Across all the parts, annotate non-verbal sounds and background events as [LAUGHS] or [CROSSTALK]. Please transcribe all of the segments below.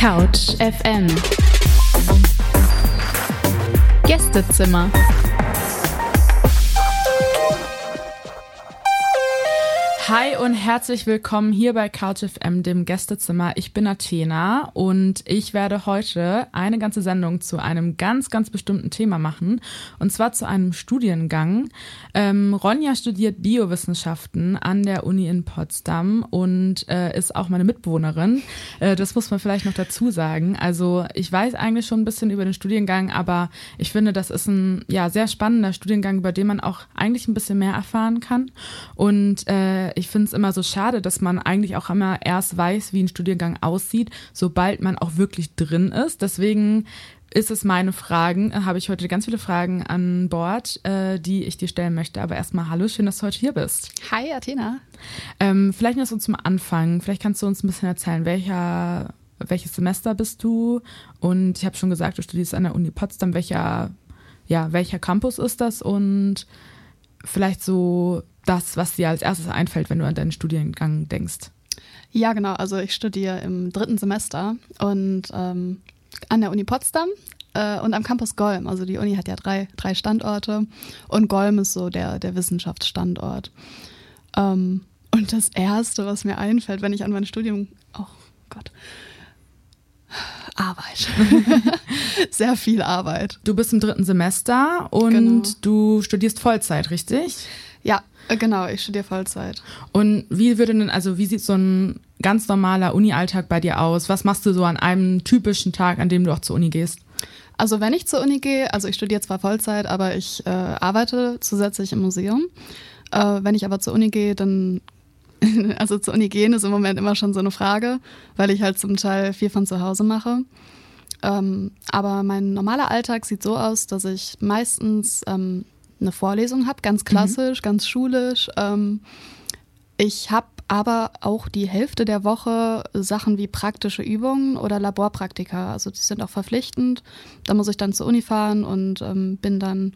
Couch FM Gästezimmer Hi und herzlich willkommen hier bei Couch FM, dem Gästezimmer. Ich bin Athena und ich werde heute eine ganze Sendung zu einem ganz, ganz bestimmten Thema machen. Und zwar zu einem Studiengang. Ähm, Ronja studiert Biowissenschaften an der Uni in Potsdam und äh, ist auch meine Mitbewohnerin. Äh, das muss man vielleicht noch dazu sagen. Also ich weiß eigentlich schon ein bisschen über den Studiengang, aber ich finde, das ist ein ja, sehr spannender Studiengang, über den man auch eigentlich ein bisschen mehr erfahren kann. Und äh, ich finde es immer so schade, dass man eigentlich auch immer erst weiß, wie ein Studiengang aussieht, sobald man auch wirklich drin ist. Deswegen ist es meine Fragen, äh, habe ich heute ganz viele Fragen an Bord, äh, die ich dir stellen möchte. Aber erstmal hallo, schön, dass du heute hier bist. Hi, Athena. Ähm, vielleicht noch so zum Anfang. Vielleicht kannst du uns ein bisschen erzählen, welcher, welches Semester bist du? Und ich habe schon gesagt, du studierst an der Uni Potsdam. Welcher, ja, welcher Campus ist das? Und vielleicht so das, was dir als erstes einfällt, wenn du an deinen Studiengang denkst? Ja, genau. Also ich studiere im dritten Semester und ähm, an der Uni Potsdam äh, und am Campus Golm. Also die Uni hat ja drei, drei Standorte und Golm ist so der, der Wissenschaftsstandort. Ähm, und das Erste, was mir einfällt, wenn ich an mein Studium, oh Gott, Arbeit. [LAUGHS] Sehr viel Arbeit. Du bist im dritten Semester und genau. du studierst Vollzeit, richtig? Ja, äh, genau, ich studiere Vollzeit. Und wie würde denn, also wie sieht so ein ganz normaler Uni-Alltag bei dir aus? Was machst du so an einem typischen Tag, an dem du auch zur Uni gehst? Also wenn ich zur Uni gehe, also ich studiere zwar Vollzeit, aber ich äh, arbeite zusätzlich im Museum. Äh, wenn ich aber zur Uni gehe, dann [LAUGHS] also zur Uni gehen ist im Moment immer schon so eine Frage, weil ich halt zum Teil viel von zu Hause mache. Ähm, aber mein normaler Alltag sieht so aus, dass ich meistens ähm, eine Vorlesung habe, ganz klassisch, mhm. ganz schulisch. Ähm, ich habe aber auch die Hälfte der Woche Sachen wie praktische Übungen oder Laborpraktika. Also die sind auch verpflichtend. Da muss ich dann zur Uni fahren und ähm, bin dann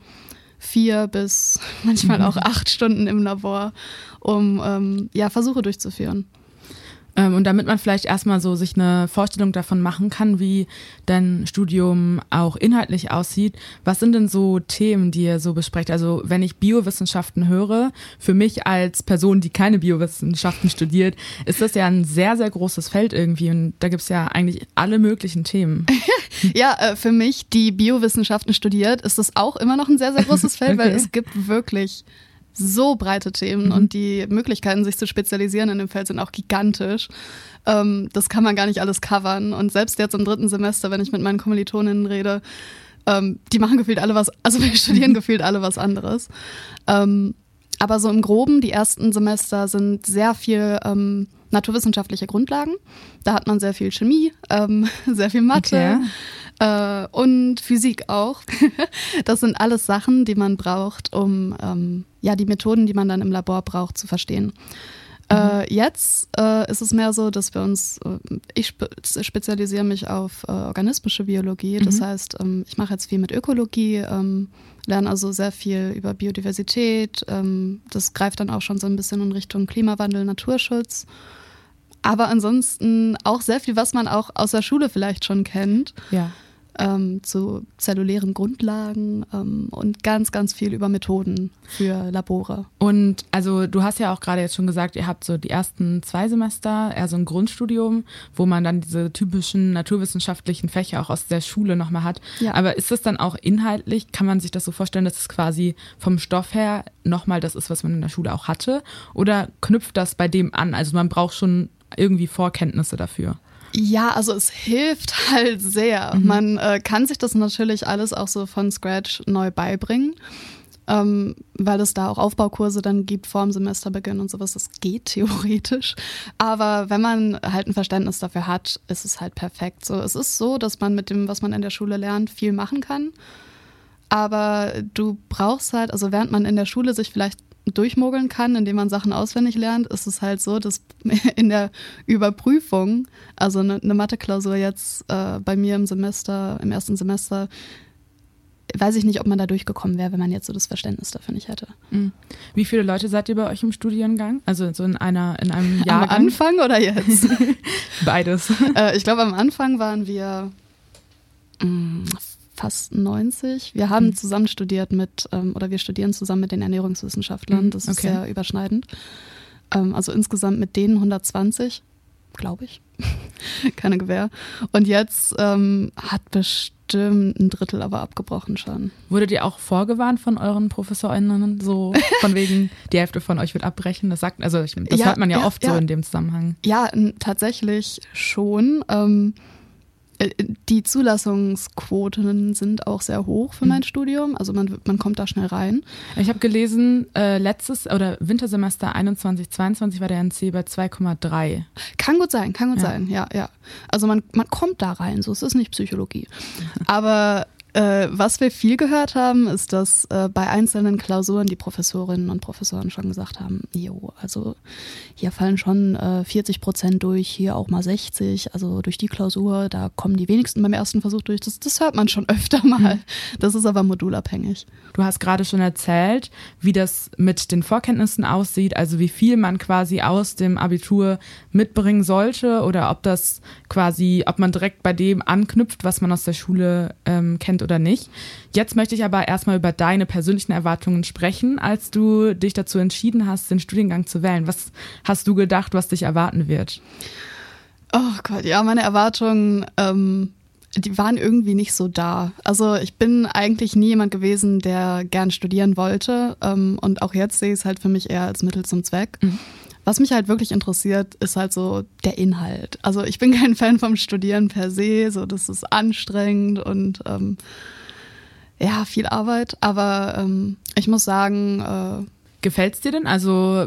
vier bis [LAUGHS] manchmal auch acht Stunden im Labor, um ähm, ja, Versuche durchzuführen. Ähm, und damit man vielleicht erstmal so sich eine Vorstellung davon machen kann, wie dein Studium auch inhaltlich aussieht, was sind denn so Themen, die ihr so besprecht? Also wenn ich Biowissenschaften höre, für mich als Person, die keine Biowissenschaften studiert, ist das ja ein sehr, sehr großes Feld irgendwie und da gibt es ja eigentlich alle möglichen Themen. [LAUGHS] ja, äh, für mich, die Biowissenschaften studiert, ist das auch immer noch ein sehr, sehr großes Feld, [LAUGHS] okay. weil es gibt wirklich so breite Themen mhm. und die Möglichkeiten, sich zu spezialisieren in dem Feld sind auch gigantisch. Ähm, das kann man gar nicht alles covern. Und selbst jetzt im dritten Semester, wenn ich mit meinen Kommilitoninnen rede, ähm, die machen gefühlt alle was, also wir studieren [LAUGHS] gefühlt alle was anderes. Ähm, aber so im Groben, die ersten Semester sind sehr viel ähm, naturwissenschaftliche Grundlagen. Da hat man sehr viel Chemie, ähm, [LAUGHS] sehr viel Mathe. Okay äh, und Physik auch. [LAUGHS] das sind alles Sachen, die man braucht, um ähm, ja die Methoden, die man dann im Labor braucht, zu verstehen. Äh, mhm. jetzt äh, ist es mehr so, dass wir uns, äh, ich spe spezialisiere mich auf äh, organismische Biologie. Das mhm. heißt, ähm, ich mache jetzt viel mit Ökologie, ähm, lerne also sehr viel über Biodiversität. Ähm, das greift dann auch schon so ein bisschen in Richtung Klimawandel, Naturschutz. Aber ansonsten auch sehr viel, was man auch aus der Schule vielleicht schon kennt. Ja ähm, zu zellulären Grundlagen ähm, und ganz, ganz viel über Methoden für Labore. Und also du hast ja auch gerade jetzt schon gesagt, ihr habt so die ersten zwei Semester, eher so ein Grundstudium, wo man dann diese typischen naturwissenschaftlichen Fächer auch aus der Schule nochmal hat. Ja. Aber ist das dann auch inhaltlich, kann man sich das so vorstellen, dass es quasi vom Stoff her nochmal das ist, was man in der Schule auch hatte? Oder knüpft das bei dem an? Also man braucht schon irgendwie Vorkenntnisse dafür. Ja, also es hilft [LAUGHS] halt sehr. Mhm. Man äh, kann sich das natürlich alles auch so von Scratch neu beibringen, ähm, weil es da auch Aufbaukurse dann gibt vor dem Semesterbeginn und sowas. Das geht [LAUGHS] theoretisch. Aber wenn man halt ein Verständnis dafür hat, ist es halt perfekt. So, es ist so, dass man mit dem, was man in der Schule lernt, viel machen kann. Aber du brauchst halt, also während man in der Schule sich vielleicht durchmogeln kann, indem man Sachen auswendig lernt, ist es halt so, dass [LAUGHS] in der Überprüfung, also eine, eine Mathe-Klausur jetzt äh, bei mir im Semester, im ersten Semester, weiß ich nicht, ob man da durchgekommen wäre, wenn man jetzt so das Verständnis dafür nicht hätte. Mhm. Wie viele Leute seid ihr bei euch im Studiengang? Also so in einer in einem Jahrgang? Am Anfang oder jetzt? [LAUGHS] Beides. Äh, ich glaube, am Anfang waren wir mh, mm, fast 90. Wir haben mhm. zusammen studiert mit, ähm, oder wir studieren zusammen mit den Ernährungswissenschaftlern. Mhm, das ist okay. sehr überschneidend. Ähm, also insgesamt mit denen 120, glaube ich. [LAUGHS] Keine Gewähr. Und jetzt ähm, hat bestimmt ein Drittel aber abgebrochen schon. Wurdet ihr auch vorgewarnt von euren ProfessorInnen, so von [LAUGHS] wegen, die Hälfte von euch wird abbrechen? Das sagt, also ich, das ja, hört man ja, ja oft ja. so in dem Zusammenhang. Ja, tatsächlich schon. Äh, die Zulassungsquoten sind auch sehr hoch für mein mhm. Studium. Also man, man kommt da schnell rein. Ich habe gelesen, äh, letztes oder Wintersemester 21, 22 war der NC bei 2,3. Kann gut sein, kann gut ja. sein, ja, ja. Also man, man kommt da rein, so es ist nicht Psychologie. [LAUGHS] Aber äh, was wir viel gehört haben, ist, dass äh, bei einzelnen Klausuren die Professorinnen und Professoren schon gesagt haben, jo, also hier fallen schon äh, 40 Prozent durch, hier auch mal 60. Also durch die Klausur, da kommen die wenigsten beim ersten Versuch durch. Das, das hört man schon [LAUGHS] öfter mal. Das ist aber modulabhängig. Du hast gerade schon erzählt, wie das mit den Vorkenntnissen aussieht, also wie viel man quasi aus dem Abitur mitbringen sollte oder ob das quasi, ob man direkt bei dem anknüpft, was man aus der Schule ähm, kennt oder nicht. Jetzt möchte ich aber erstmal über deine persönlichen Erwartungen sprechen, als du dich dazu entschieden hast, den Studiengang zu wählen. Was hast du gedacht, was dich erwarten wird? Oh Gott, ja, meine Erwartungen, ähm, die waren irgendwie nicht so da. Also ich bin eigentlich nie jemand gewesen, der gern studieren wollte. Ähm, und auch jetzt sehe ich es halt für mich eher als Mittel zum Zweck. Mhm. Was mich halt wirklich interessiert, ist halt so der Inhalt. Also ich bin [LAUGHS] kein Fan vom Studieren per se, so das ist anstrengend und ähm, ja, viel Arbeit. Aber ähm, ich muss sagen. Äh, Gefällt es dir denn? Also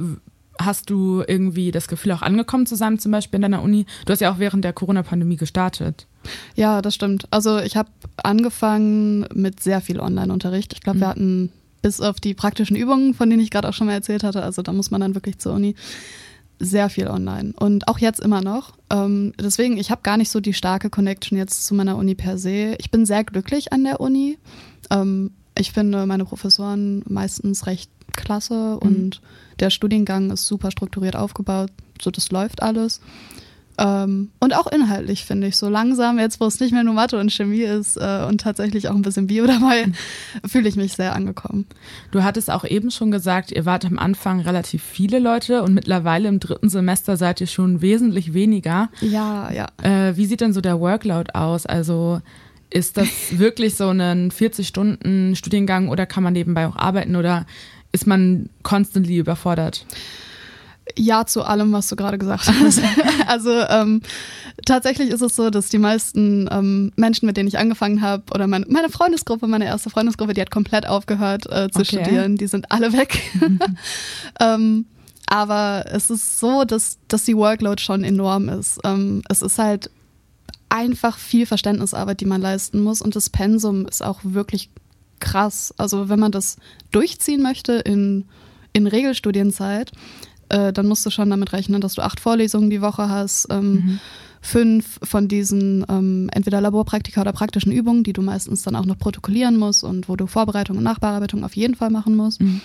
hast du irgendwie das Gefühl, auch angekommen zu sein, zum Beispiel in deiner Uni? Du hast ja auch während der Corona-Pandemie gestartet. Ja, das stimmt. Also ich habe angefangen mit sehr viel Online-Unterricht. Ich glaube, mhm. wir hatten bis auf die praktischen Übungen, von denen ich gerade auch schon mal erzählt hatte, also da muss man dann wirklich zur Uni, sehr viel online und auch jetzt immer noch. Ähm, deswegen, ich habe gar nicht so die starke Connection jetzt zu meiner Uni per se. Ich bin sehr glücklich an der Uni. Ähm, ich finde meine Professoren meistens recht klasse mhm. und der Studiengang ist super strukturiert aufgebaut. So, das läuft alles. Ähm, und auch inhaltlich finde ich so langsam, jetzt wo es nicht mehr nur Mathe und Chemie ist äh, und tatsächlich auch ein bisschen Bio [LAUGHS] dabei, fühle ich mich sehr angekommen. Du hattest auch eben schon gesagt, ihr wart am Anfang relativ viele Leute und mittlerweile im dritten Semester seid ihr schon wesentlich weniger. Ja, ja. Äh, wie sieht denn so der Workload aus? Also ist das [LAUGHS] wirklich so ein 40 Stunden Studiengang oder kann man nebenbei auch arbeiten oder ist man constantly überfordert? Ja zu allem, was du gerade gesagt [LAUGHS] hast. also ähm, tatsächlich ist es so, dass die meisten ähm, Menschen, mit denen ich angefangen habe, oder mein, meine Freundesgruppe, meine erste Freundesgruppe, die hat komplett aufgehört äh, zu okay. studieren. Die sind alle weg. [LAUGHS] ähm, aber es ist so, dass, dass die Workload schon enorm ist. Ähm, es ist halt einfach viel Verständnisarbeit, die man leisten muss. Und das Pensum ist auch wirklich krass. Also wenn man das durchziehen möchte in, in Regelstudienzeit, äh, dann musst du schon damit rechnen, dass du acht Vorlesungen die Woche hast, ähm, mhm. fünf von diesen ähm, entweder Laborpraktika oder praktischen Übungen, die du meistens dann auch noch protokollieren musst und wo du Vorbereitung und Nachbearbeitung auf jeden Fall machen musst. Mhm.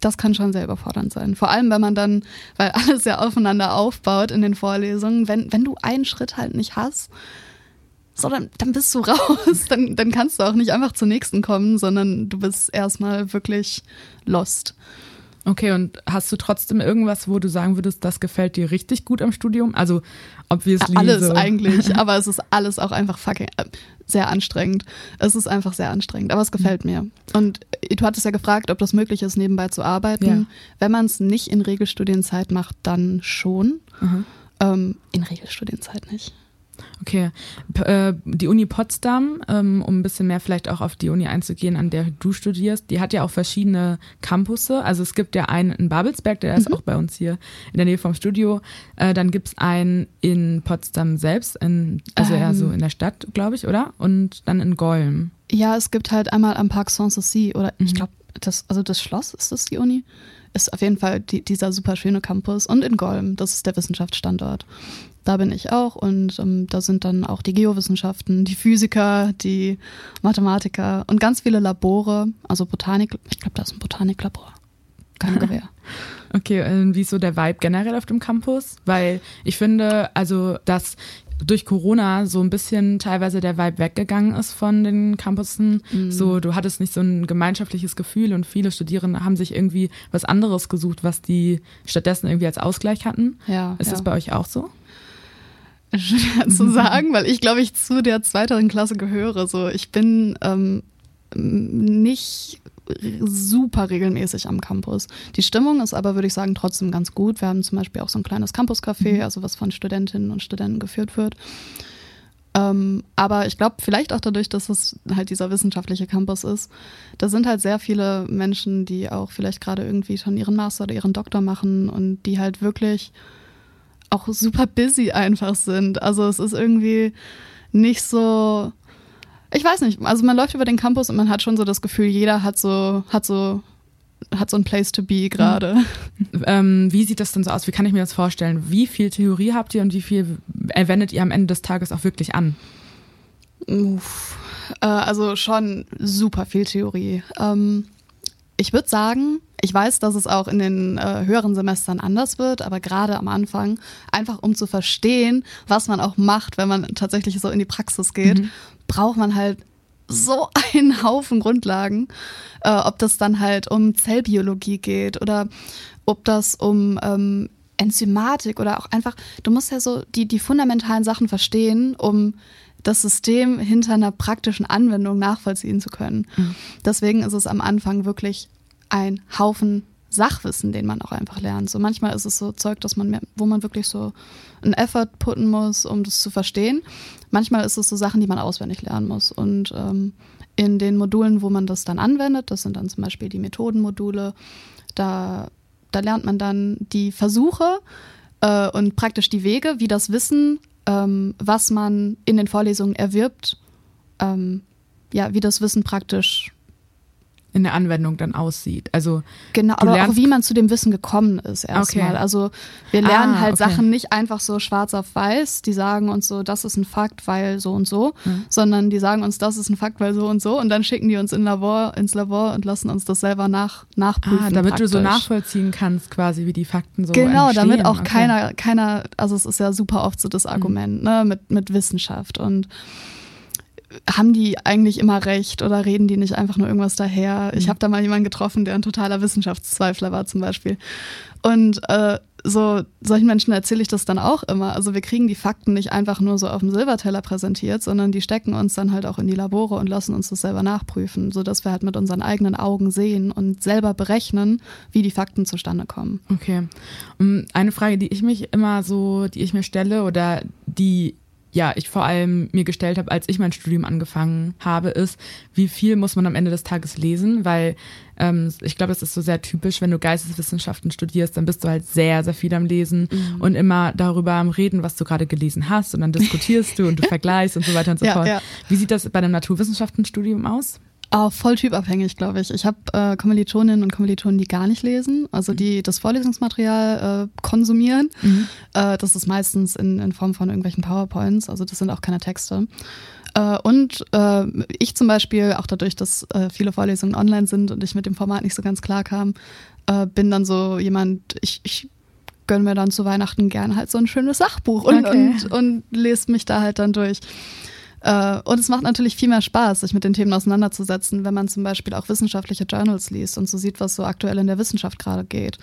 Das kann schon sehr überfordernd sein. Vor allem, wenn man dann, weil [LAUGHS] alles ja aufeinander aufbaut in den Vorlesungen, wenn, wenn du einen Schritt halt nicht hast, sondern dann bist du [LAUGHS] raus. Dann, dann kannst du auch nicht einfach zur nächsten kommen, sondern du bist erstmal wirklich lost. Okay, und hast du trotzdem irgendwas, wo du sagen würdest, das gefällt dir richtig gut am Studium? Also obviously. Alles so. eigentlich, [LAUGHS] aber es ist alles auch einfach fucking äh, sehr anstrengend. Es ist einfach sehr anstrengend, aber es gefällt mhm. mir. Und du hattest ja gefragt, ob das möglich ist, nebenbei zu arbeiten. Ja. Wenn man es nicht in Regelstudienzeit macht, dann schon. Mhm. Ähm, in Regelstudienzeit nicht. Okay. P äh, die Uni Potsdam, ähm, um ein bisschen mehr vielleicht auch auf die Uni einzugehen, an der du studierst, die hat ja auch verschiedene Campusse. Also es gibt ja einen in Babelsberg, der mhm. ist auch bei uns hier in der Nähe vom Studio. Äh, dann gibt es einen in Potsdam selbst, in, also ähm. eher so in der Stadt, glaube ich, oder? Und dann in Golm. Ja, es gibt halt einmal am Parc Sanssouci oder mhm. ich glaube, das, also das Schloss, ist das die Uni? Ist auf jeden Fall die, dieser super schöne Campus. Und in Golm, das ist der Wissenschaftsstandort. Da bin ich auch und ähm, da sind dann auch die Geowissenschaften, die Physiker, die Mathematiker und ganz viele Labore, also Botanik. Ich glaube, da ist ein Botaniklabor. Kein Gewehr. [LAUGHS] Okay, und wie ist so der Vibe generell auf dem Campus? Weil ich finde, also, dass durch Corona so ein bisschen teilweise der Vibe weggegangen ist von den Campussen. Mhm. So, du hattest nicht so ein gemeinschaftliches Gefühl und viele Studierende haben sich irgendwie was anderes gesucht, was die stattdessen irgendwie als Ausgleich hatten. Ja, ist ja. das bei euch auch so? [LAUGHS] Schwer zu [LAUGHS] sagen, weil ich glaube ich zu der zweiteren Klasse gehöre. So, ich bin ähm, nicht super regelmäßig am Campus. Die Stimmung ist aber, würde ich sagen, trotzdem ganz gut. Wir haben zum Beispiel auch so ein kleines Campus-Café, mhm. also was von Studentinnen und Studenten geführt wird. Ähm, aber ich glaube, vielleicht auch dadurch, dass es halt dieser wissenschaftliche Campus ist, da sind halt sehr viele Menschen, die auch vielleicht gerade irgendwie schon ihren Master oder ihren Doktor machen und die halt wirklich auch super busy einfach sind. Also es ist irgendwie nicht so ich weiß nicht, also man läuft über den Campus und man hat schon so das Gefühl, jeder hat so, hat so, hat so ein Place to be gerade. Ähm, wie sieht das denn so aus? Wie kann ich mir das vorstellen? Wie viel Theorie habt ihr und wie viel wendet ihr am Ende des Tages auch wirklich an? Uff, äh, also schon super viel Theorie. Ähm, ich würde sagen, ich weiß, dass es auch in den äh, höheren Semestern anders wird, aber gerade am Anfang, einfach um zu verstehen, was man auch macht, wenn man tatsächlich so in die Praxis geht, mhm braucht man halt so [LAUGHS] einen Haufen Grundlagen, äh, ob das dann halt um Zellbiologie geht oder ob das um ähm, Enzymatik oder auch einfach, du musst ja so die, die fundamentalen Sachen verstehen, um das System hinter einer praktischen Anwendung nachvollziehen zu können. Mhm. Deswegen ist es am Anfang wirklich ein Haufen Sachwissen, den man auch einfach lernt. So manchmal ist es so Zeug, dass man, wo man wirklich so einen Effort putten muss, um das zu verstehen. Manchmal ist es so Sachen, die man auswendig lernen muss. Und ähm, in den Modulen, wo man das dann anwendet, das sind dann zum Beispiel die Methodenmodule, da, da lernt man dann die Versuche äh, und praktisch die Wege, wie das Wissen, ähm, was man in den Vorlesungen erwirbt, ähm, ja, wie das Wissen praktisch in der Anwendung dann aussieht. Also genau, aber auch wie man zu dem Wissen gekommen ist erstmal. Okay. Also wir lernen ah, halt okay. Sachen nicht einfach so schwarz auf weiß, die sagen uns so, das ist ein Fakt, weil so und so, mhm. sondern die sagen uns, das ist ein Fakt, weil so und so und dann schicken die uns in Labor, ins Labor und lassen uns das selber nach, nachprüfen. Ah, damit praktisch. du so nachvollziehen kannst, quasi wie die Fakten so Genau, entstehen. damit auch okay. keiner, keiner, also es ist ja super oft so das. Argument, mhm. ne, mit, mit Wissenschaft und haben die eigentlich immer recht oder reden die nicht einfach nur irgendwas daher? Ich mhm. habe da mal jemanden getroffen, der ein totaler Wissenschaftszweifler war zum Beispiel. Und äh, so solchen Menschen erzähle ich das dann auch immer. Also wir kriegen die Fakten nicht einfach nur so auf dem Silberteller präsentiert, sondern die stecken uns dann halt auch in die Labore und lassen uns das selber nachprüfen, sodass wir halt mit unseren eigenen Augen sehen und selber berechnen, wie die Fakten zustande kommen. Okay. Eine Frage, die ich mich immer so, die ich mir stelle oder die ja, ich vor allem mir gestellt habe, als ich mein Studium angefangen habe, ist, wie viel muss man am Ende des Tages lesen? Weil ähm, ich glaube, es ist so sehr typisch, wenn du Geisteswissenschaften studierst, dann bist du halt sehr, sehr viel am Lesen mhm. und immer darüber am Reden, was du gerade gelesen hast und dann diskutierst du und du [LAUGHS] vergleichst und so weiter und so ja, fort. Ja. Wie sieht das bei einem Naturwissenschaftenstudium aus? Oh, voll typabhängig, glaube ich. Ich habe äh, Kommilitoninnen und Kommilitonen, die gar nicht lesen, also mhm. die das Vorlesungsmaterial äh, konsumieren. Mhm. Äh, das ist meistens in, in Form von irgendwelchen PowerPoints, also das sind auch keine Texte. Äh, und äh, ich zum Beispiel, auch dadurch, dass äh, viele Vorlesungen online sind und ich mit dem Format nicht so ganz klar kam, äh, bin dann so jemand, ich, ich gönne mir dann zu Weihnachten gern halt so ein schönes Sachbuch und, okay. und, und lese mich da halt dann durch. Äh, und es macht natürlich viel mehr Spaß, sich mit den Themen auseinanderzusetzen, wenn man zum Beispiel auch wissenschaftliche Journals liest und so sieht, was so aktuell in der Wissenschaft gerade geht.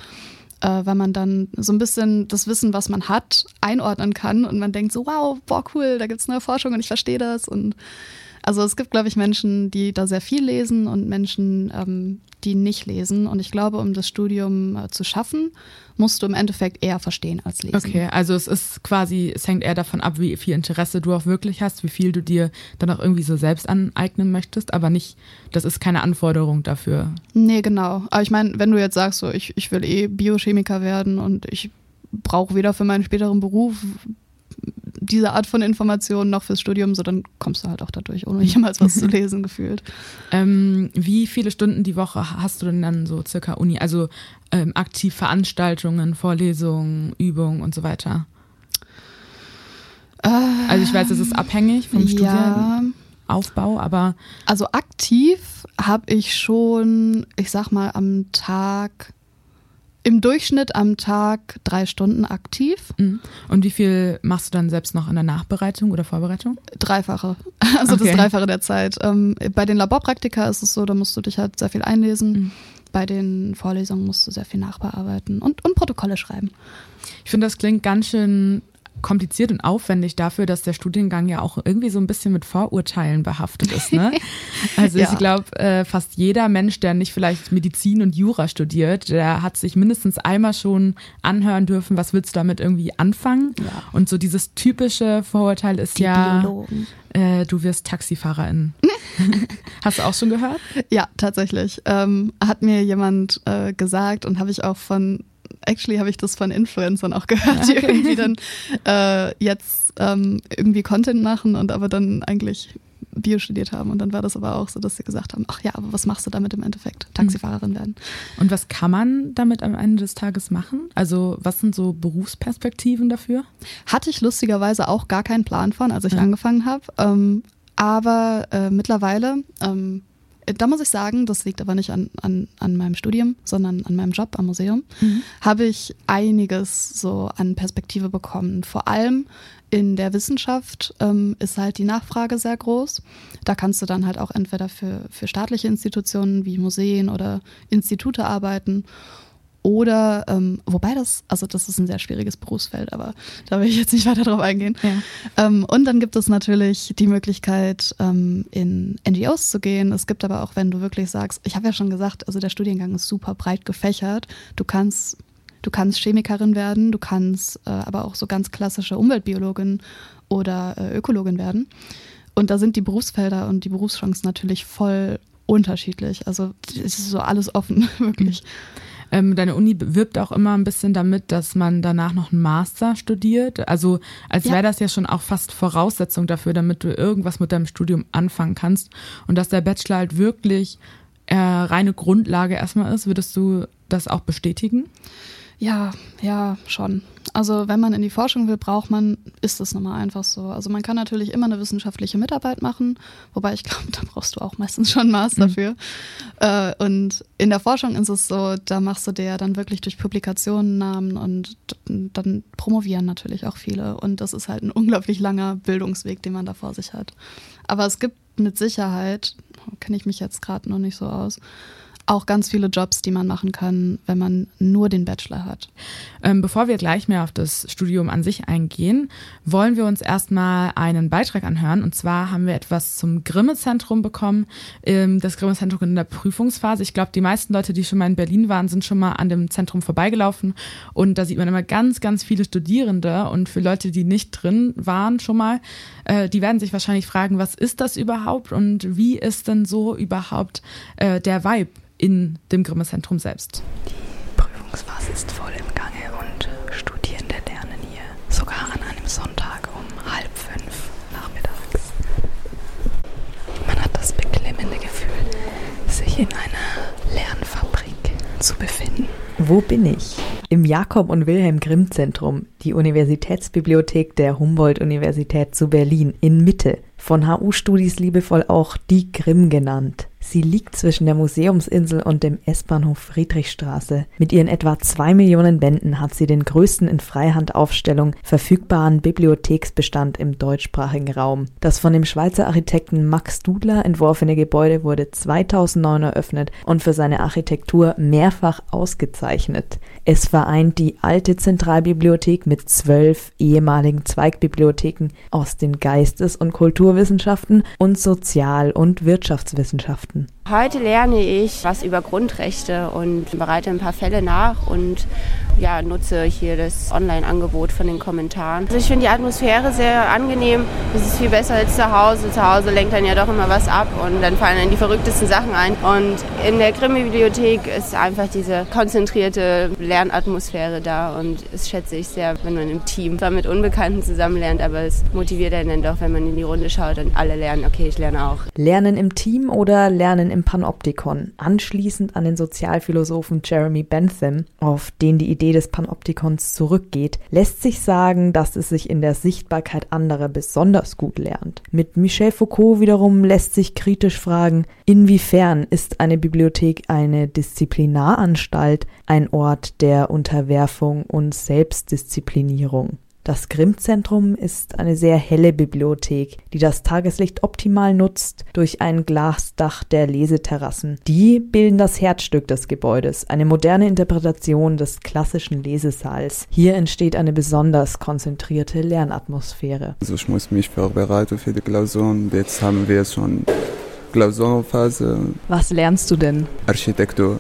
Äh, weil man dann so ein bisschen das Wissen, was man hat, einordnen kann und man denkt so, wow, boah, cool, da gibt es neue Forschung und ich verstehe das. Und also es gibt, glaube ich, Menschen, die da sehr viel lesen und Menschen, ähm, die nicht lesen. Und ich glaube, um das Studium äh, zu schaffen, musst du im Endeffekt eher verstehen als lesen. Okay, also es ist quasi, es hängt eher davon ab, wie viel Interesse du auch wirklich hast, wie viel du dir dann auch irgendwie so selbst aneignen möchtest, aber nicht, das ist keine Anforderung dafür. Nee, genau. Aber ich meine, wenn du jetzt sagst, so ich, ich will eh Biochemiker werden und ich brauche weder für meinen späteren Beruf diese Art von Informationen noch fürs Studium, so dann kommst du halt auch dadurch, ohne jemals was zu [LAUGHS] lesen gefühlt. Ähm, wie viele Stunden die Woche hast du denn dann so circa Uni? Also ähm, aktiv Veranstaltungen, Vorlesungen, Übungen und so weiter? also ich weiß, es ist abhängig vom ja. Studienaufbau, aber. Also aktiv habe ich schon, ich sag mal, am Tag im Durchschnitt am Tag drei Stunden aktiv. Mhm. Und wie viel machst du dann selbst noch in der Nachbereitung oder Vorbereitung? Dreifache. [LAUGHS] Also okay. das Dreifache der Zeit. Ähm, bei den Laborpraktika ist es so, da musst du dich halt sehr viel einlesen. Mhm. Bei den Vorlesungen musst du sehr viel nachbearbeiten und, und Protokolle schreiben. Ich finde, das klingt ganz schön kompliziert und aufwendig dafür, dass der Studiengang ja auch irgendwie so ein bisschen mit Vorurteilen behaftet ist. Ne? [LAUGHS] Also ja. ich glaube, äh, fast jeder Mensch, der nicht vielleicht Medizin und Jura studiert, der hat sich mindestens einmal schon anhören dürfen, was willst du damit irgendwie anfangen? Ja. Und so dieses typische Vorurteil ist Die ja, äh, du wirst Taxifahrerin. [LAUGHS] Hast du auch schon gehört? Ja, tatsächlich. Ähm, hat mir jemand äh, gesagt und habe ich auch von actually habe ich das von Influencern auch gehört, [LAUGHS] die irgendwie dann äh, jetzt ähm, irgendwie Content machen und aber dann eigentlich Bio studiert haben. Und dann war das aber auch so, dass sie gesagt haben, ach ja, aber was machst du damit im Endeffekt? Taxifahrerin werden. Und was kann man damit am Ende des Tages machen? Also was sind so Berufsperspektiven dafür? Hatte ich lustigerweise auch gar keinen Plan von, als ich ja. angefangen habe. Ähm, aber äh, mittlerweile ähm, da muss ich sagen, das liegt aber nicht an, an, an meinem Studium, sondern an meinem Job am Museum, mhm. habe ich einiges so an Perspektive bekommen. Vor allem in der Wissenschaft ähm, ist halt die Nachfrage sehr groß. Da kannst du dann halt auch entweder für, für staatliche Institutionen wie Museen oder Institute arbeiten oder, ähm, wobei das, also das ist ein sehr schwieriges Berufsfeld, aber da will ich jetzt nicht weiter drauf eingehen. Ja. Ähm, und dann gibt es natürlich die Möglichkeit, ähm, in NGOs zu gehen. Es gibt aber auch, wenn du wirklich sagst, ich habe ja schon gesagt, also der Studiengang ist super breit gefächert. Du kannst, du kannst Chemikerin werden, du kannst äh, aber auch so ganz klassische Umweltbiologin oder äh, Ökologin werden. Und da sind die Berufsfelder und die Berufschancen natürlich voll unterschiedlich. Also es ist so alles offen, [LAUGHS] wirklich. Mhm. Ähm, deine Uni wirbt auch immer ein bisschen damit, dass man danach noch einen Master studiert. Also als ja. wäre das ja schon auch fast Voraussetzung dafür, damit du irgendwas mit deinem Studium anfangen kannst. Und dass der Bachelor halt wirklich äh, reine Grundlage erstmal ist. Würdest du das auch bestätigen? Ja, ja, schon. Also wenn man in die Forschung will, braucht man, ist das nun mal einfach so. Also man kann natürlich immer eine wissenschaftliche Mitarbeit machen, wobei ich glaube, [LAUGHS] da brauchst du auch meistens schon einen Master mhm. für. Äh, und in der Forschung ist es so, da machst du dir dann wirklich durch Publikationen Namen und dann promovieren natürlich auch viele. Und das ist halt ein unglaublich langer Bildungsweg, den man da vor sich hat. Aber es gibt mit Sicherheit, kenne ich mich jetzt gerade noch nicht so aus, auch ganz viele Jobs, die man machen kann, wenn man nur den Bachelor hat. Ähm, bevor wir gleich mehr auf das Studium an sich eingehen, wollen wir uns erstmal einen Beitrag anhören. Und zwar haben wir etwas zum Grimme-Zentrum bekommen. Ähm, das Grimme-Zentrum in der Prüfungsphase. Ich glaube, die meisten Leute, die schon mal in Berlin waren, sind schon mal an dem Zentrum vorbeigelaufen. Und da sieht man immer ganz, ganz viele Studierende. Und für Leute, die nicht drin waren schon mal, äh, die werden sich wahrscheinlich fragen, was ist das überhaupt und wie ist denn so überhaupt äh, der Vibe in dem Grimme-Zentrum selbst. Die Prüfungsphase ist voll im Gange und Studierende lernen hier sogar an einem Sonntag um halb fünf nachmittags. Man hat das beklemmende Gefühl, sich in einer Lernfabrik zu befinden. Wo bin ich? Im Jakob und Wilhelm Grimm Zentrum, die Universitätsbibliothek der Humboldt-Universität zu Berlin in Mitte, von HU-Studis liebevoll auch die Grimm genannt. Sie liegt zwischen der Museumsinsel und dem S-Bahnhof Friedrichstraße. Mit ihren etwa zwei Millionen Bänden hat sie den größten in Freihandaufstellung verfügbaren Bibliotheksbestand im deutschsprachigen Raum. Das von dem Schweizer Architekten Max Dudler entworfene Gebäude wurde 2009 eröffnet und für seine Architektur mehrfach ausgezeichnet. Es vereint die alte Zentralbibliothek mit zwölf ehemaligen Zweigbibliotheken aus den Geistes- und Kulturwissenschaften und Sozial- und Wirtschaftswissenschaften. Heute lerne ich was über Grundrechte und bereite ein paar Fälle nach und ja, nutze hier das Online-Angebot von den Kommentaren. Also ich finde die Atmosphäre sehr angenehm. Es ist viel besser als zu Hause. Zu Hause lenkt dann ja doch immer was ab und dann fallen dann die verrücktesten Sachen ein. Und in der Grimm-Bibliothek ist einfach diese konzentrierte Lernatmosphäre da und es schätze ich sehr, wenn man im Team zwar mit Unbekannten zusammen lernt, aber es motiviert einen dann doch, wenn man in die Runde schaut und alle lernen, okay, ich lerne auch. Lernen im Team oder Lernen im Panoptikon? Anschließend an den Sozialphilosophen Jeremy Bentham, auf den die Idee des Panoptikons zurückgeht, lässt sich sagen, dass es sich in der Sichtbarkeit anderer besonders gut lernt. Mit Michel Foucault wiederum lässt sich kritisch fragen, inwiefern ist eine Bibliothek eine Disziplinaranstalt, ein Ort der Unterwerfung und Selbstdisziplinierung. Das Grimm-Zentrum ist eine sehr helle Bibliothek, die das Tageslicht optimal nutzt durch ein Glasdach der Leseterrassen. Die bilden das Herzstück des Gebäudes, eine moderne Interpretation des klassischen Lesesaals. Hier entsteht eine besonders konzentrierte Lernatmosphäre. Also ich muss mich vorbereiten für die Klausuren. Jetzt haben wir schon Klausurphase. Was lernst du denn? Architektur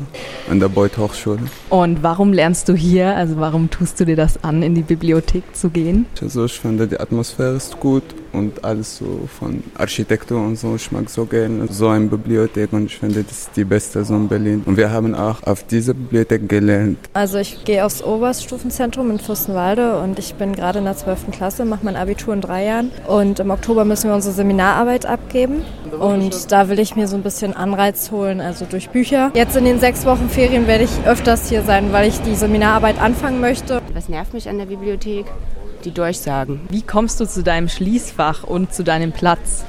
an der Beuth Hochschule. Und warum lernst du hier? Also warum tust du dir das an, in die Bibliothek zu gehen? Also ich finde, die Atmosphäre ist gut und alles so von Architektur und so. Ich mag so gerne so eine Bibliothek und ich finde, das ist die beste so in Berlin. Und wir haben auch auf dieser Bibliothek gelernt. Also ich gehe aufs Oberstufenzentrum in Fürstenwalde und ich bin gerade in der 12. Klasse, mache mein Abitur in drei Jahren und im Oktober müssen wir unsere Seminararbeit abgeben und da will ich mir so ein bisschen Anreiz holen, also durch Bücher. Jetzt in den sechs Wochen Ferien werde ich öfters hier sein, weil ich die Seminararbeit anfangen möchte. Was nervt mich an der Bibliothek? Die Durchsagen. Wie kommst du zu deinem Schließfach und zu deinem Platz?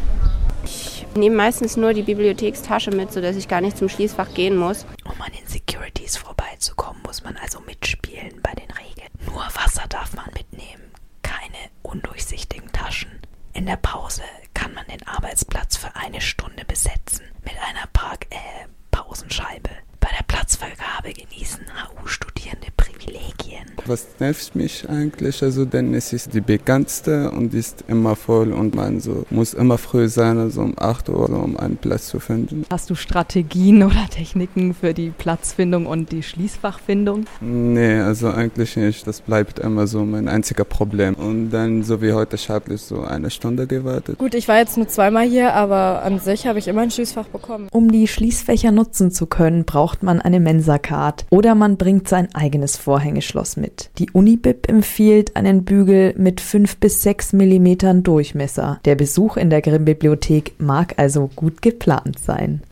Ich nehme meistens nur die Bibliothekstasche mit, sodass ich gar nicht zum Schließfach gehen muss. Um an den Securities vorbeizukommen, muss man also mitspielen bei den Regeln. Nur Wasser darf man mitnehmen, keine undurchsichtigen Taschen. In der Pause kann man den Arbeitsplatz für eine Stunde besetzen mit einer Park äh, Pausenscheibe. Bei der Platzvergabe genießen HU-Studierende Privilegien. Was nervt mich eigentlich? Also, denn es ist die bekannteste und ist immer voll und man so muss immer früh sein, also um 8 Uhr, um einen Platz zu finden. Hast du Strategien [LAUGHS] oder Techniken für die Platzfindung und die Schließfachfindung? Nee, also eigentlich nicht. Das bleibt immer so mein einziger Problem. Und dann, so wie heute, habe ich so eine Stunde gewartet. Gut, ich war jetzt nur zweimal hier, aber an sich habe ich immer ein Schließfach bekommen. Um die Schließfächer nutzen zu können, braucht man eine Mensa-Card oder man bringt sein eigenes Vorhängeschloss mit. Die Unibib empfiehlt einen Bügel mit 5 bis 6 Millimetern Durchmesser. Der Besuch in der Grimm-Bibliothek mag also gut geplant sein.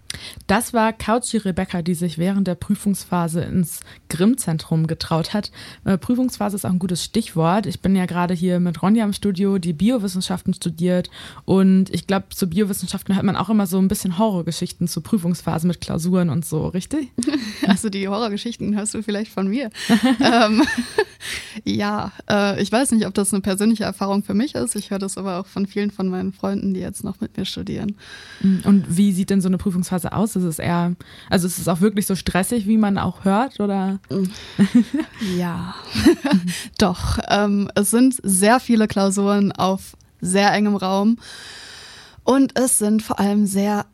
Das war Couchy Rebecca, die sich während der Prüfungsphase ins Grimm-Zentrum getraut hat. Äh, Prüfungsphase ist auch ein gutes Stichwort. Ich bin ja gerade hier mit Ronja im Studio, die Biowissenschaften studiert. Und ich glaube, zu Biowissenschaften hört man auch immer so ein bisschen Horrorgeschichten zur Prüfungsphase mit Klausuren und so, richtig? [LAUGHS] Also die Horrorgeschichten hörst du vielleicht von mir. [LAUGHS] ähm, [LAUGHS] ja, äh, ich weiß nicht, ob das eine persönliche Erfahrung für mich ist. Ich höre das aber auch von vielen von meinen Freunden, die jetzt noch mit mir studieren. Und wie sieht denn so eine Prüfungsphase aus? Ist es eher, also ist es auch wirklich so stressig, wie man auch hört, oder? [LAUGHS] Ja, [LAUGHS] doch. Ähm, es sind sehr viele Klausuren auf sehr engem Raum und es sind vor allem sehr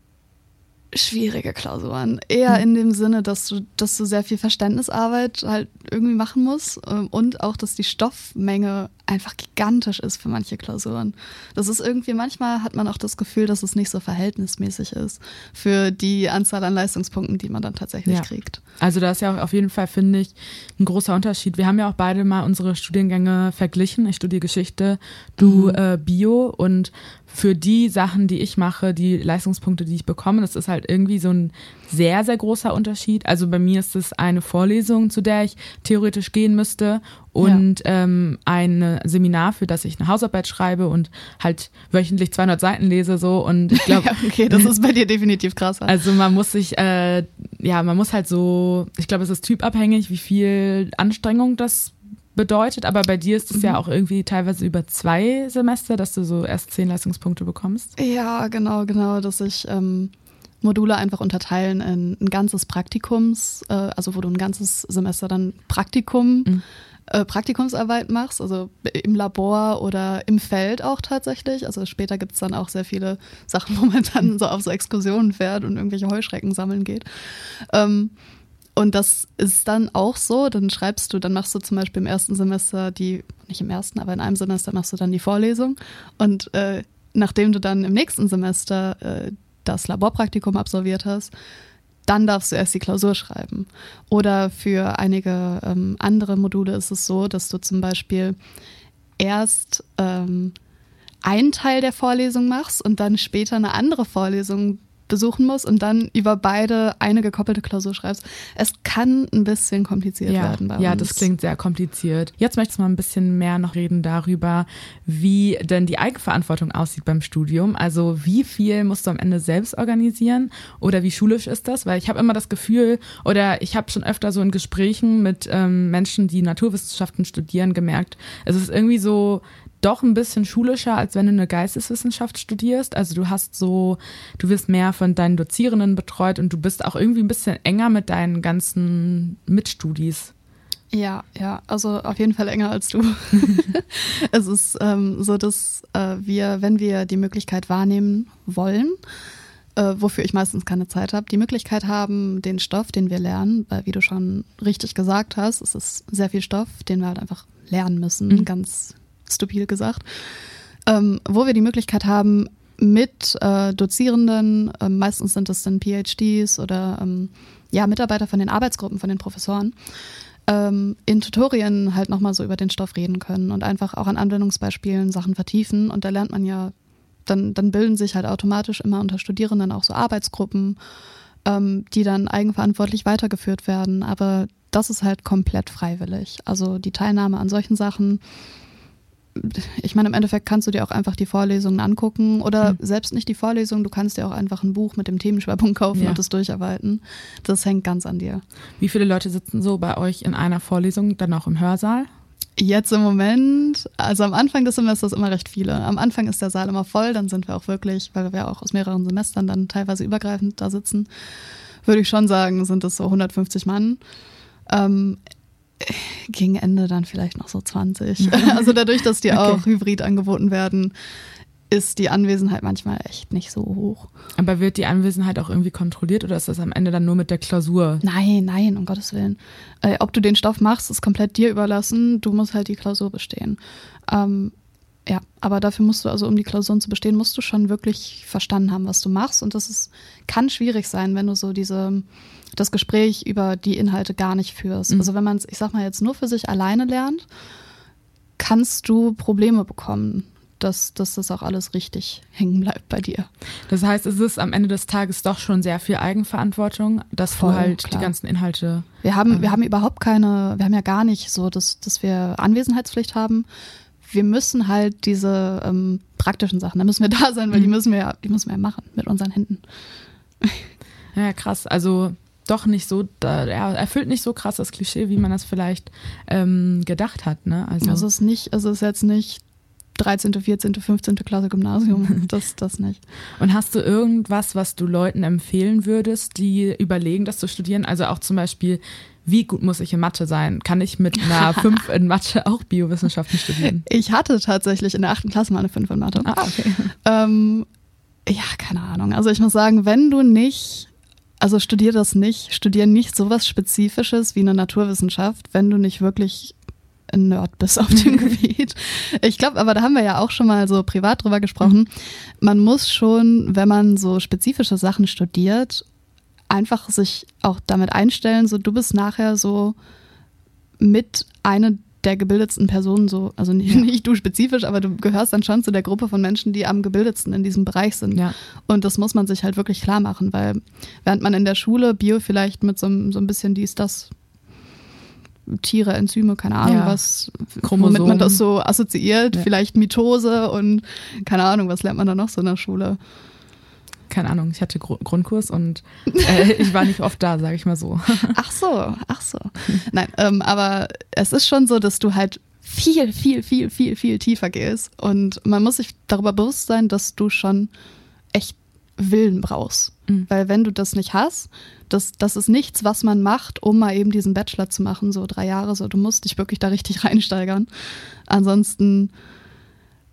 schwierige Klausuren. Eher in dem Sinne, dass du, dass du sehr viel Verständnisarbeit halt irgendwie machen musst ähm, und auch, dass die Stoffmenge einfach gigantisch ist für manche Klausuren. Das ist irgendwie, manchmal hat man auch das Gefühl, dass es nicht so verhältnismäßig ist für die Anzahl an Leistungspunkten, die man dann tatsächlich Ja. kriegt. Also da ist ja auch auf jeden Fall, finde ich, ein großer Unterschied. Wir haben ja auch beide mal unsere Studiengänge verglichen. Ich studiere Geschichte, du äh, Bio und für die Sachen, die ich mache, die Leistungspunkte, die ich bekomme, das ist halt irgendwie so ein sehr, sehr großer Unterschied. Also bei mir ist es eine Vorlesung, zu der ich theoretisch gehen müsste und ähm, ein Seminar, für das ich eine Hausarbeit schreibe und halt wöchentlich 200 Seiten lese so und ich glaube, [LAUGHS] Ja, okay, das ist bei dir definitiv krasser. also man muss sich, äh, ja, man muss halt so, ich glaube, es ist typabhängig, wie viel Anstrengung das bedeutet, aber bei dir ist es ja auch irgendwie teilweise über zwei Semester, dass du so erst zehn Leistungspunkte bekommst. Ja, genau, genau, dass ich ähm, Module einfach unterteilen in ein ganzes Praktikums, äh, also wo du ein ganzes Semester dann Praktikum, Mhm. Äh, Praktikumsarbeit machst, also im Labor oder im Feld auch tatsächlich. Also später gibt's dann auch sehr viele Sachen, wo man dann so auf so Exkursionen fährt und irgendwelche Heuschrecken sammeln geht. Ähm, Und das ist dann auch so, dann schreibst du, dann machst du zum Beispiel im ersten Semester die, nicht im ersten, aber in einem Semester machst du dann die Vorlesung. Und äh, nachdem du dann im nächsten Semester äh, das Laborpraktikum absolviert hast, dann darfst du erst die Klausur schreiben. Oder für einige ähm, andere Module ist es so, dass du zum Beispiel erst ähm, einen Teil der Vorlesung machst und dann später eine andere Vorlesung besuchen musst und dann über beide eine gekoppelte Klausur schreibst. Es kann ein bisschen kompliziert ja, werden bei ja, uns. das klingt sehr kompliziert. Jetzt möchte ich mal ein bisschen mehr noch reden darüber, wie denn die Eigenverantwortung aussieht beim Studium. Also wie viel musst du am Ende selbst organisieren oder wie schulisch ist das? Weil ich habe immer das Gefühl oder ich habe schon öfter so in Gesprächen mit ähm, Menschen, die Naturwissenschaften studieren, gemerkt, es ist irgendwie so doch ein bisschen schulischer, als wenn du eine Geisteswissenschaft studierst. Also du hast so, du wirst mehr von deinen Dozierenden betreut und du bist auch irgendwie ein bisschen enger mit deinen ganzen Mitstudis. Ja, ja, also auf jeden Fall enger als du. [LAUGHS] es ist ähm, so, dass äh, wir, wenn wir die Möglichkeit wahrnehmen wollen, äh, wofür ich meistens keine Zeit habe, die Möglichkeit haben, den Stoff, den wir lernen, weil wie du schon richtig gesagt hast, es ist sehr viel Stoff, den wir halt einfach lernen müssen, mhm. ganz stupide gesagt, ähm, wo wir die Möglichkeit haben, mit äh, Dozierenden, äh, meistens sind das dann PhDs oder ähm, ja, Mitarbeiter von den Arbeitsgruppen, von den Professoren, ähm, in Tutorien halt nochmal so über den Stoff reden können und einfach auch an Anwendungsbeispielen Sachen vertiefen. Und da lernt man ja, dann, dann bilden sich halt automatisch immer unter Studierenden auch so Arbeitsgruppen, ähm, die dann eigenverantwortlich weitergeführt werden. Aber das ist halt komplett freiwillig. Also die Teilnahme an solchen Sachen ich meine, im Endeffekt kannst du dir auch einfach die Vorlesungen angucken oder mhm. selbst nicht die Vorlesung, du kannst dir auch einfach ein Buch mit dem Themenschwerpunkt kaufen ja. und es durcharbeiten. Das hängt ganz an dir. Wie viele Leute sitzen so bei euch in einer Vorlesung, dann auch im Hörsaal? Jetzt im Moment, also am Anfang des Semesters immer recht viele. Am Anfang ist der Saal immer voll, dann sind wir auch wirklich, weil wir auch aus mehreren Semestern dann teilweise übergreifend da sitzen, würde ich schon sagen, sind es so 150 Mann. Ähm, gegen Ende dann vielleicht noch so 20. [LAUGHS] Also dadurch, dass die okay. auch hybrid angeboten werden, ist die Anwesenheit manchmal echt nicht so hoch. Aber wird die Anwesenheit auch irgendwie kontrolliert oder ist das am Ende dann nur mit der Klausur? Nein, nein, um Gottes Willen. Äh, ob du den Stoff machst, ist komplett dir überlassen. Du musst halt die Klausur bestehen. Ähm, ja, aber dafür musst du, also um die Klausuren zu bestehen, musst du schon wirklich verstanden haben, was du machst. Und das ist, kann schwierig sein, wenn du so diese das Gespräch über die Inhalte gar nicht führst. Mhm. Also wenn man es, ich sag mal jetzt nur für sich alleine lernt, kannst du Probleme bekommen, dass, dass das auch alles richtig hängen bleibt bei dir. Das heißt, es ist am Ende des Tages doch schon sehr viel Eigenverantwortung, dass Voll, du halt klar. die ganzen Inhalte. Wir haben, ähm, wir haben überhaupt keine, wir haben ja gar nicht so, dass, dass wir Anwesenheitspflicht haben. Wir müssen halt diese ähm, praktischen Sachen, da müssen wir [LAUGHS] da sein, weil mhm. die müssen wir ja, die müssen wir ja machen mit unseren Händen. [LAUGHS] Ja, krass. Also doch nicht so, er erfüllt nicht so krass das Klischee, wie man das vielleicht ähm, gedacht hat. Ne? Also, also es ist nicht, also es ist jetzt nicht 13., 14., 15. Klasse Gymnasium. [LAUGHS] Das, das nicht. Und hast du irgendwas, was du Leuten empfehlen würdest, die überlegen, das zu studieren? Also auch zum Beispiel, wie gut muss ich in Mathe sein? Kann ich mit einer [LAUGHS] 5 in Mathe auch Biowissenschaften studieren? Ich hatte tatsächlich in der 8. Klasse mal eine 5 in Mathe. Ah, okay. [LAUGHS] Ähm, ja, keine Ahnung. Also ich muss sagen, wenn du nicht also studier das nicht. Studier nicht sowas Spezifisches wie eine Naturwissenschaft, wenn du nicht wirklich Nerd bist auf dem [LAUGHS] Gebiet. Ich glaube, aber da haben wir ja auch schon mal so privat drüber gesprochen. Man muss schon, wenn man so spezifische Sachen studiert, einfach sich auch damit einstellen, so du bist nachher so mit eine der gebildetsten Personen so, also nicht, ja. nicht, du spezifisch, aber du gehörst dann schon zu der Gruppe von Menschen, die am gebildetsten in diesem Bereich sind. Ja. Und das muss man sich halt wirklich klar machen, weil während man in der Schule Bio vielleicht mit so, so ein bisschen dies, das Tiere, Enzyme, keine Ahnung, ja. was, Chromosomen. womit man das so assoziiert, vielleicht Mitose und keine Ahnung, was lernt man da noch so in der Schule? keine Ahnung, ich hatte Gru Grundkurs und äh, ich war nicht oft da, sage ich mal so. [LAUGHS] Ach so, ach so. Nein, ähm, aber es ist schon so, dass du halt viel, viel, viel, viel, viel tiefer gehst und man muss sich darüber bewusst sein, dass du schon echt Willen brauchst. Mhm. Weil wenn du das nicht hast, das, das ist nichts, was man macht, um mal eben diesen Bachelor zu machen, so drei Jahre, so du musst dich wirklich da richtig [LAUGHS] reinsteigern. Ansonsten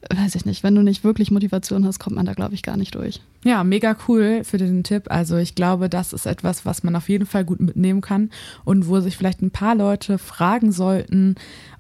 weiß ich nicht, wenn du nicht wirklich Motivation hast, kommt man da, glaube ich, gar nicht durch. Ja, mega cool für den Tipp. Also ich glaube, das ist etwas, was man auf jeden Fall gut mitnehmen kann und wo sich vielleicht ein paar Leute fragen sollten,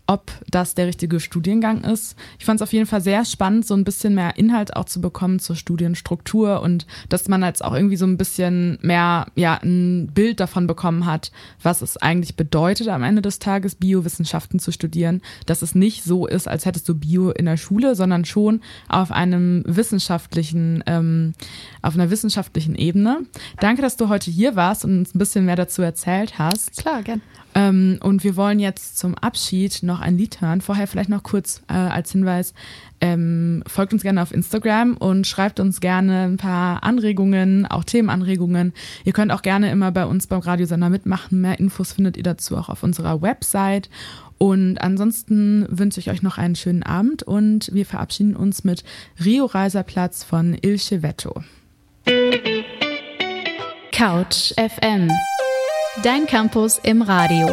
ob das der richtige Studiengang ist. Ich fand es auf jeden Fall sehr spannend, so ein bisschen mehr Inhalt auch zu bekommen zur Studienstruktur und dass man jetzt auch irgendwie so ein bisschen mehr, ja, ein Bild davon bekommen hat, was es eigentlich bedeutet, am Ende des Tages Biowissenschaften zu studieren. Dass es nicht so ist, als hättest du Bio in der Schule, sondern schon auf einem wissenschaftlichen, ähm, auf einer wissenschaftlichen Ebene. Danke, dass du heute hier warst und uns ein bisschen mehr dazu erzählt hast. Klar, gern. Ähm, und wir wollen jetzt zum Abschied noch ein Lied hören. Vorher vielleicht noch kurz äh, als Hinweis, ähm, folgt uns gerne auf Instagram und schreibt uns gerne ein paar Anregungen, auch Themenanregungen. Ihr könnt auch gerne immer bei uns beim Radiosender mitmachen. Mehr Infos findet ihr dazu auch auf unserer Website. Und ansonsten wünsche ich euch noch einen schönen Abend und wir verabschieden uns mit Rio Reiserplatz von Ilche Vetto. Couch FM. Dein Campus im Radio.